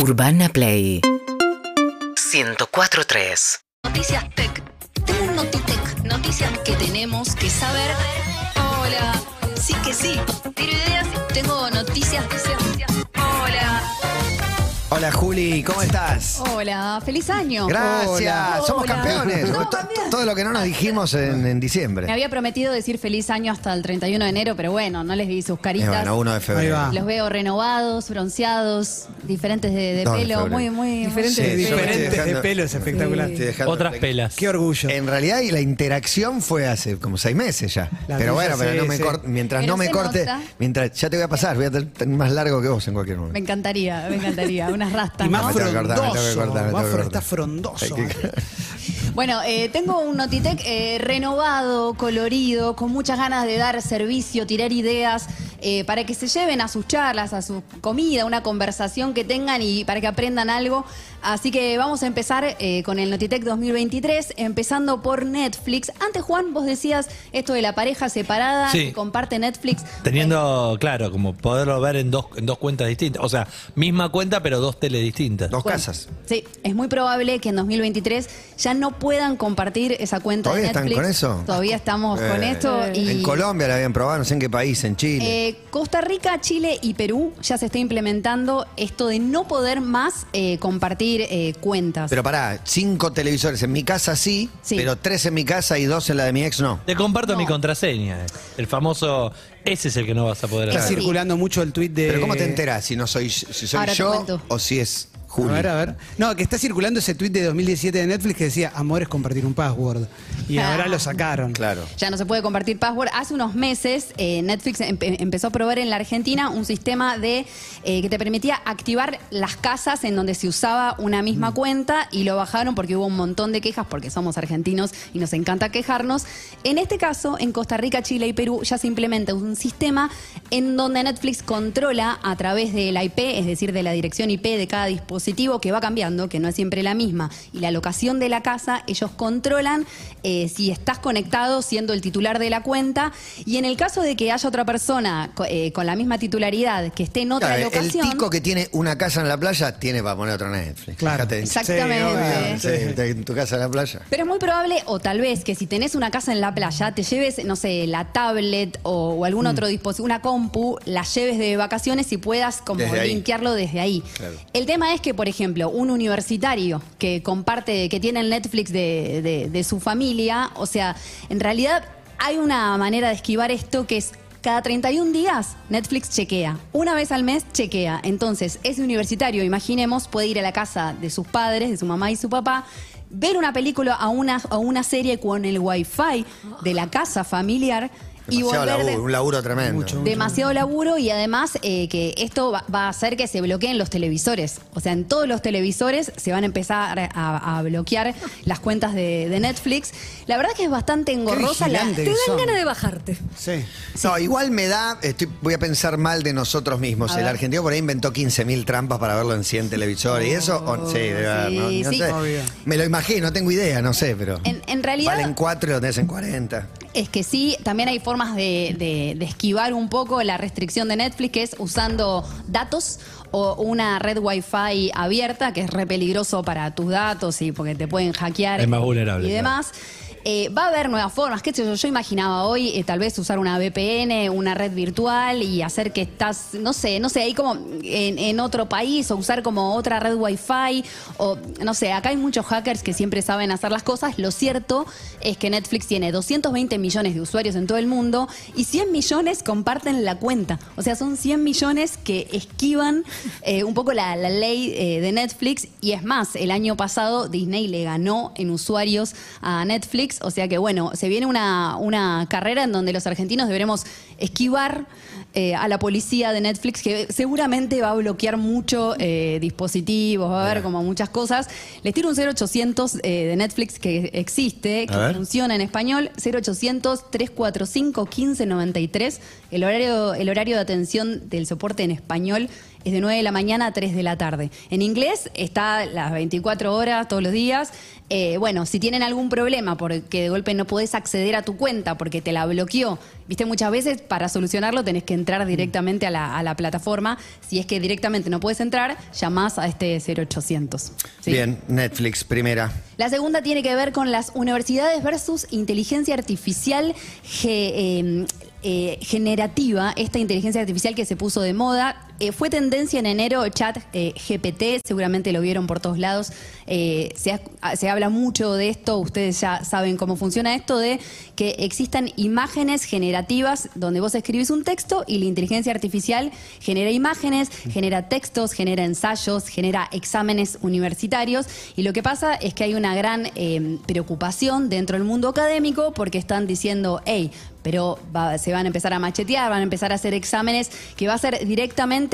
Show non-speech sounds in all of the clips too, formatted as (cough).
Urbana Play 104.3 Noticias Tech. Tengo un. Noticias que tenemos que saber. Hola. Sí que sí. Tiro ideas. Tengo noticias. noticias. Hola. Juli, ¿cómo estás? Hola, feliz año. Gracias, Hola. somos Hola. campeones. No, To- también. todo lo que no nos dijimos en, en Me diciembre. había prometido decir feliz año hasta el 31 de enero, pero bueno, no les vi sus caritas. bueno, 1 de febrero. Los veo renovados, bronceados, diferentes de, de Dos de pelo, febrero. muy, muy... Diferentes, Sí, yo me estoy diferentes dejando- de pelo es espectacular. Estoy dejando- Otras pelas. Qué orgullo. En realidad, y la interacción fue hace como seis meses ya. La pero tuya, bueno, pero sí, no me sí. mientras Pero no me se corte, nota. mientras ya te voy a pasar, voy a tener más largo que vos en cualquier Me momento. encantaría, me encantaría, unas rastas, Y más ¿no? Me cortar, me Más está frondoso. (laughs) Bueno, eh, tengo un Notitec eh, renovado, colorido, con muchas ganas de dar servicio, tirar ideas, eh, para que se lleven a sus charlas, a su comida, una conversación que tengan y para que aprendan algo. Así que vamos a empezar eh, con el Notitec 2023, empezando por Netflix. Antes, Juan, vos decías esto de la pareja separada Sí. que comparte Netflix. Teniendo, claro, como poderlo ver en dos, en dos cuentas distintas. O sea, misma cuenta, pero dos teles distintas. Dos Bueno, casas. Sí, es muy probable que en 2023 ya no puedan compartir esa cuenta ¿Todavía de están Netflix. con eso? Todavía estamos con Eh, esto. Y, En Colombia la habían probado, no sé en qué país, en Chile. eh, Costa Rica, Chile y Perú ya se está implementando esto de no poder más eh, compartir eh, cuentas. pero pará, cinco televisores en mi casa sí, Sí. pero tres en mi casa y dos en la de mi ex no. Te comparto No. mi contraseña. El famoso, ese es el que no vas a poder Está hacer. circulando mucho el tuit de. Pero ¿cómo te enteras si no soy, si soy Ahora te yo cuento. o si es A Juli? ver, a ver. No, que está circulando ese tuit de 2017 de Netflix que decía, amor es compartir un password. Y ahora lo sacaron. Claro. Ya no se puede compartir password. Hace unos meses eh, Netflix empe- empezó a probar en la Argentina un sistema de eh, que te permitía activar las casas en donde se usaba una Mm. misma cuenta y lo bajaron porque hubo un montón de quejas porque somos argentinos y nos encanta quejarnos. En este caso, en Costa Rica, Chile y Perú ya se implementa un sistema en donde Netflix controla a través de la IP, es decir, de la dirección IP de cada dispositivo que va cambiando, que no es siempre la misma, y la locación de la casa, ellos controlan eh, si estás conectado siendo el titular de la cuenta y en el caso de que haya otra persona eh, con la misma titularidad que esté en otra Claro, el locación... tico que tiene una casa en la playa tiene para poner otro Netflix. Claro. Fíjate. Exactamente. Sí, en tu casa en la playa. Pero es muy probable, o tal vez, que si tenés una casa en la playa, te lleves, no sé, la tablet o, o algún otro dispositivo, una compu, la lleves de vacaciones y puedas como Desde ahí. linkearlo desde ahí. Claro. El tema es que, por ejemplo, un universitario que comparte, que tiene el Netflix de, de- su familia, o sea, en realidad hay una manera de esquivar esto que es cada 31 días Netflix chequea. Una vez al mes chequea. Entonces, ese universitario, imaginemos, puede ir a la casa de sus padres, de su mamá y su papá, ver una película a una, una serie con el wifi de la casa familiar y Demasiado de- laburo, un laburo tremendo. Mucho. demasiado laburo y además eh, que esto va, va a hacer que se bloqueen los televisores. O sea, en todos los televisores se van a empezar a, a bloquear las cuentas de, de Netflix. La verdad que es bastante engorrosa. La, te dan son. ganas de bajarte. Sí. No, igual me da, estoy, voy a pensar mal de nosotros mismos. A el ver. argentino por ahí inventó 15.000 trampas para verlo en 100 televisores. y eso, o- sí, de verdad, no, sí, no sí. sé. Me lo imagino, no tengo idea, no sé, pero. En- en realidad- Valen 4 y lo tenés en 40. Es que sí, también hay formas de, de- de esquivar un poco la restricción de Netflix, que es usando datos o una red wifi abierta, que es re peligroso para tus datos y porque te pueden hackear Es más vulnerable, y claro. Eh, va a haber nuevas formas, qué sé yo, yo imaginaba hoy eh, tal vez usar una VPN, una red virtual y hacer que estás, no sé, no sé, ahí como en, otro país o usar como otra red wifi o no sé, acá hay muchos hackers que siempre saben hacer las cosas. Lo cierto es que Netflix tiene 220 millones de usuarios en todo el mundo y 100 millones comparten la cuenta. O sea, son 100 millones que esquivan eh, un poco la, ley de Netflix y es más, el año pasado Disney le ganó en usuarios a Netflix, o sea que bueno, se viene una, una carrera en donde los argentinos deberemos esquivar eh, a la policía de Netflix que seguramente va a bloquear mucho eh, dispositivos, va a haber como muchas cosas. Les tiro un 0800 eh, de Netflix que existe, que funciona en español, 0800 345 1593. El horario, el horario de atención del soporte en español es de 9 de la mañana a 3 de la tarde. En inglés está las 24 horas, todos los días. Eh, bueno, si tienen algún problema porque de golpe no podés acceder a tu cuenta porque te la bloqueó, viste, muchas veces para solucionarlo tenés que entrar directamente a la, a la plataforma. Si es que directamente no puedes entrar, llamás a este 0800. ¿sí? Bien, Netflix, primera. La segunda tiene que ver con las universidades versus inteligencia artificial eh, eh, generativa, esta inteligencia artificial que se puso de moda. Eh, fue tendencia en enero chat eh, GPT, seguramente lo vieron por todos lados. Eh, se, ha- se habla mucho de esto, ustedes ya saben cómo funciona esto, de que existan imágenes generativas donde vos escribís un texto y la inteligencia artificial genera imágenes, genera textos, genera ensayos, genera exámenes universitarios. Y lo que pasa es que hay una gran preocupación dentro del mundo académico porque están diciendo, hey, pero va- se van a empezar a machetear, van a empezar a hacer exámenes que va a ser directamente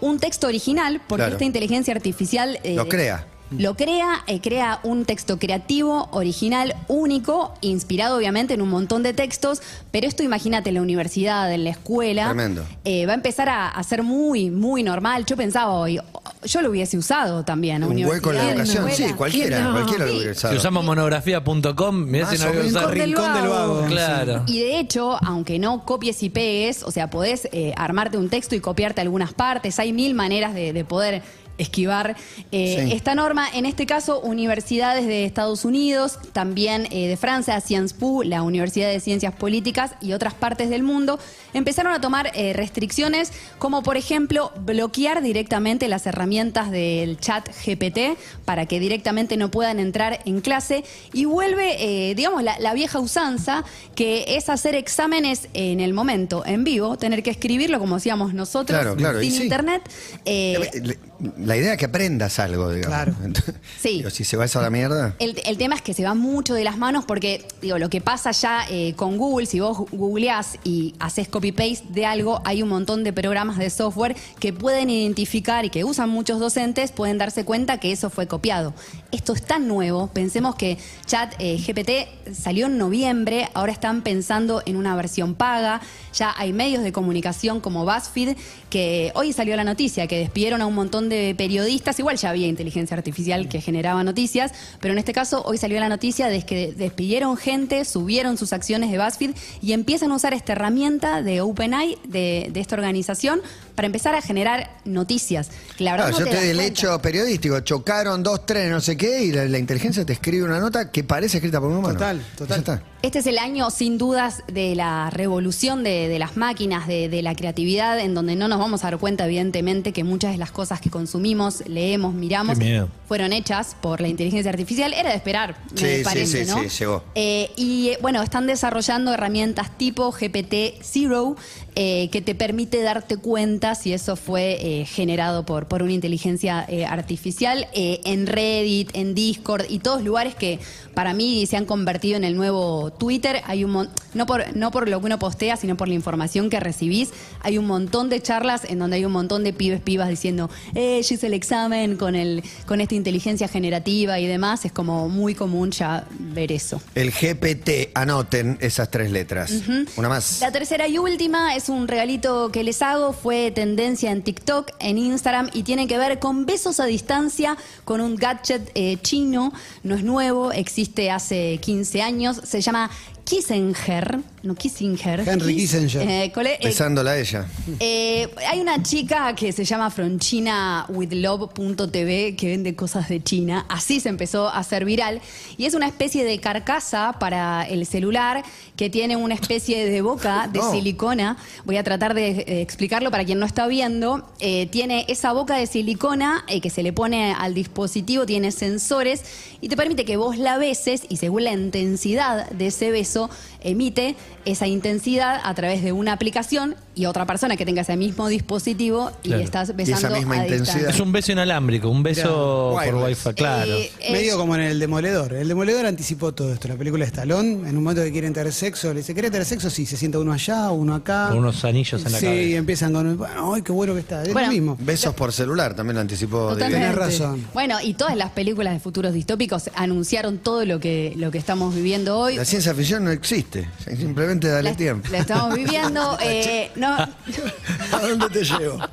un texto original, porque Claro. esta inteligencia artificial... eh, Lo crea. Lo crea, eh, crea un texto creativo, original, único, inspirado obviamente en un montón de textos, pero esto imagínate en la universidad, en la escuela. Tremendo. eh, va a empezar a, a ser muy, muy normal. Yo pensaba hoy, yo lo hubiese usado también. Un hueco en la educación. Sí, cualquiera, cualquiera lo Sí. hubiera Si usado. usamos monografía.com, mirá si no o voy a menos. usar. del Rincón del Vago. Vago. Claro. Y de hecho, aunque no copies y pegues, o sea, podés eh, armarte un texto y copiarte algunas partes, hay mil maneras de, de poder esquivar eh, Sí. esta norma. En este caso, universidades de Estados Unidos, también eh, de Francia, Sciences Po, la Universidad de Ciencias Políticas y otras partes del mundo, empezaron a tomar eh, restricciones como, por ejemplo, bloquear directamente las herramientas del chat GPT para que directamente no puedan entrar en clase y vuelve, eh, digamos, la, la vieja usanza, que es hacer exámenes en el momento, en vivo, tener que escribirlo como hacíamos nosotros, Claro, claro, y sin sí. internet. eh, Le- La idea es que aprendas algo, digamos. Claro. (laughs) Sí. Digo, si se va eso a la mierda. El, el tema es que se va mucho de las manos porque, digo, lo que pasa ya eh, con Google, si vos googleás y haces copy-paste de algo, hay un montón de programas de software que pueden identificar y que usan muchos docentes, pueden darse cuenta que eso fue copiado. Esto es tan nuevo, pensemos que Chat eh, GPT salió en noviembre, ahora están pensando en una versión paga, ya hay medios de comunicación como BuzzFeed, que hoy salió la noticia, que despidieron a un montón de periodistas, igual ya había inteligencia artificial que generaba noticias, pero en este caso hoy salió la noticia de que despidieron gente, subieron sus acciones de BuzzFeed y empiezan a usar esta herramienta de OpenAI, de, de esta organización, para empezar a generar noticias. Que la verdad Claro, no yo te te doy el cuenta. hecho periodístico, chocaron dos trenes, no sé qué, y la, la inteligencia te escribe una nota que parece escrita por un humano. Total, total. ya está. Este es el año, sin dudas, de la revolución de, de las máquinas, de, de la creatividad, en donde no nos vamos a dar cuenta, evidentemente, que muchas de las cosas que consumimos, leemos, miramos, fueron hechas por la inteligencia artificial. Era de esperar, Sí, me sí, parece, sí, ¿no? sí, llegó. Eh, y eh, bueno, están desarrollando herramientas tipo GPT-Zero eh, que te permite darte cuenta si eso fue eh, generado por, por una inteligencia eh, artificial eh, en Reddit, en Discord y todos lugares que para mí se han convertido en el nuevo Twitter. Hay un no por no por lo que uno postea, sino por la información que recibís. Hay un montón de charlas en donde hay un montón de pibes pibas diciendo, eh, yo hice el examen con el con esta inteligencia generativa y demás. Es como muy común ya ver eso. El GPT, anoten esas tres letras. Una más. La tercera y última es un regalito que les hago, fue tendencia en TikTok, en Instagram y tiene que ver con besos a distancia con un gadget eh, chino, no es nuevo, existe hace 15 años, se llama Kissinger, no Kissinger. Henry Kiss- Kissinger. eh, cole- eh, Besándola a ella. eh, hay una chica que se llama fronchina.withlove.tv que vende cosas de China. Así se empezó a hacer viral. Y es una especie de carcasa para el celular que tiene una especie de boca de No. (laughs) silicona. Voy a tratar de explicarlo para quien no está viendo. Eh, tiene esa boca de silicona que se le pone al dispositivo, tiene sensores y te permite que vos la beses y según la intensidad de ese beso emite esa intensidad a través de una aplicación y otra persona que tenga ese mismo dispositivo y Claro. estás Y besando esa misma a intensidad. distancia. Es un beso inalámbrico, un beso Mirá, por wifi, claro. Eh, eh, Medio como en El Demoledor. El Demoledor anticipó todo esto. La película de Stallone, en un momento que quieren tener sexo, le dice, ¿querés tener sexo? Sí, se sienta uno allá, uno acá. Con unos anillos en la sí, cabeza. y empiezan con, bueno, ay, qué bueno que está. Es Bueno, lo mismo. Besos por celular, también lo anticipó. Tenés razón. Bueno, y todas las películas de futuros distópicos anunciaron todo lo que, lo que estamos viviendo hoy. La ciencia ficción no existe. Simplemente dale La- tiempo. la estamos viviendo. (laughs) eh, no, (laughs) ¿A dónde te llevo? (laughs)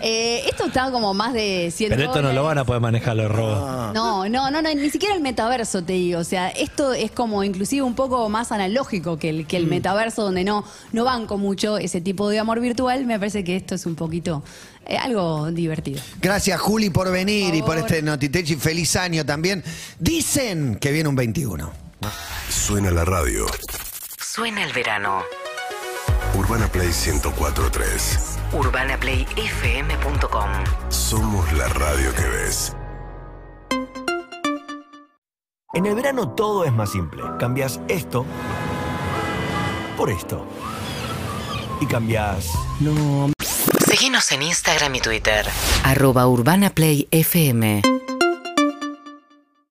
Eh, esto está como más de 100 Pero esto no lo van a poder manejar los robots. No, no, no, no, ni siquiera el metaverso, te digo. O sea, esto es como inclusive un poco más analógico que el, que el metaverso, donde no, no banco mucho ese tipo de amor virtual. Me parece que esto es un poquito eh, algo divertido. Gracias, Juli, por venir y por este Notitech y feliz año también. Dicen que viene un 21. Suena la radio. Suena el verano. Urbana Play 1043. UrbanaPlayFM.com Somos la radio que ves. En el verano todo es más simple. Cambias esto por esto. Y cambias... No, Síguenos en Instagram y Twitter. Arroba Urbana Play FM.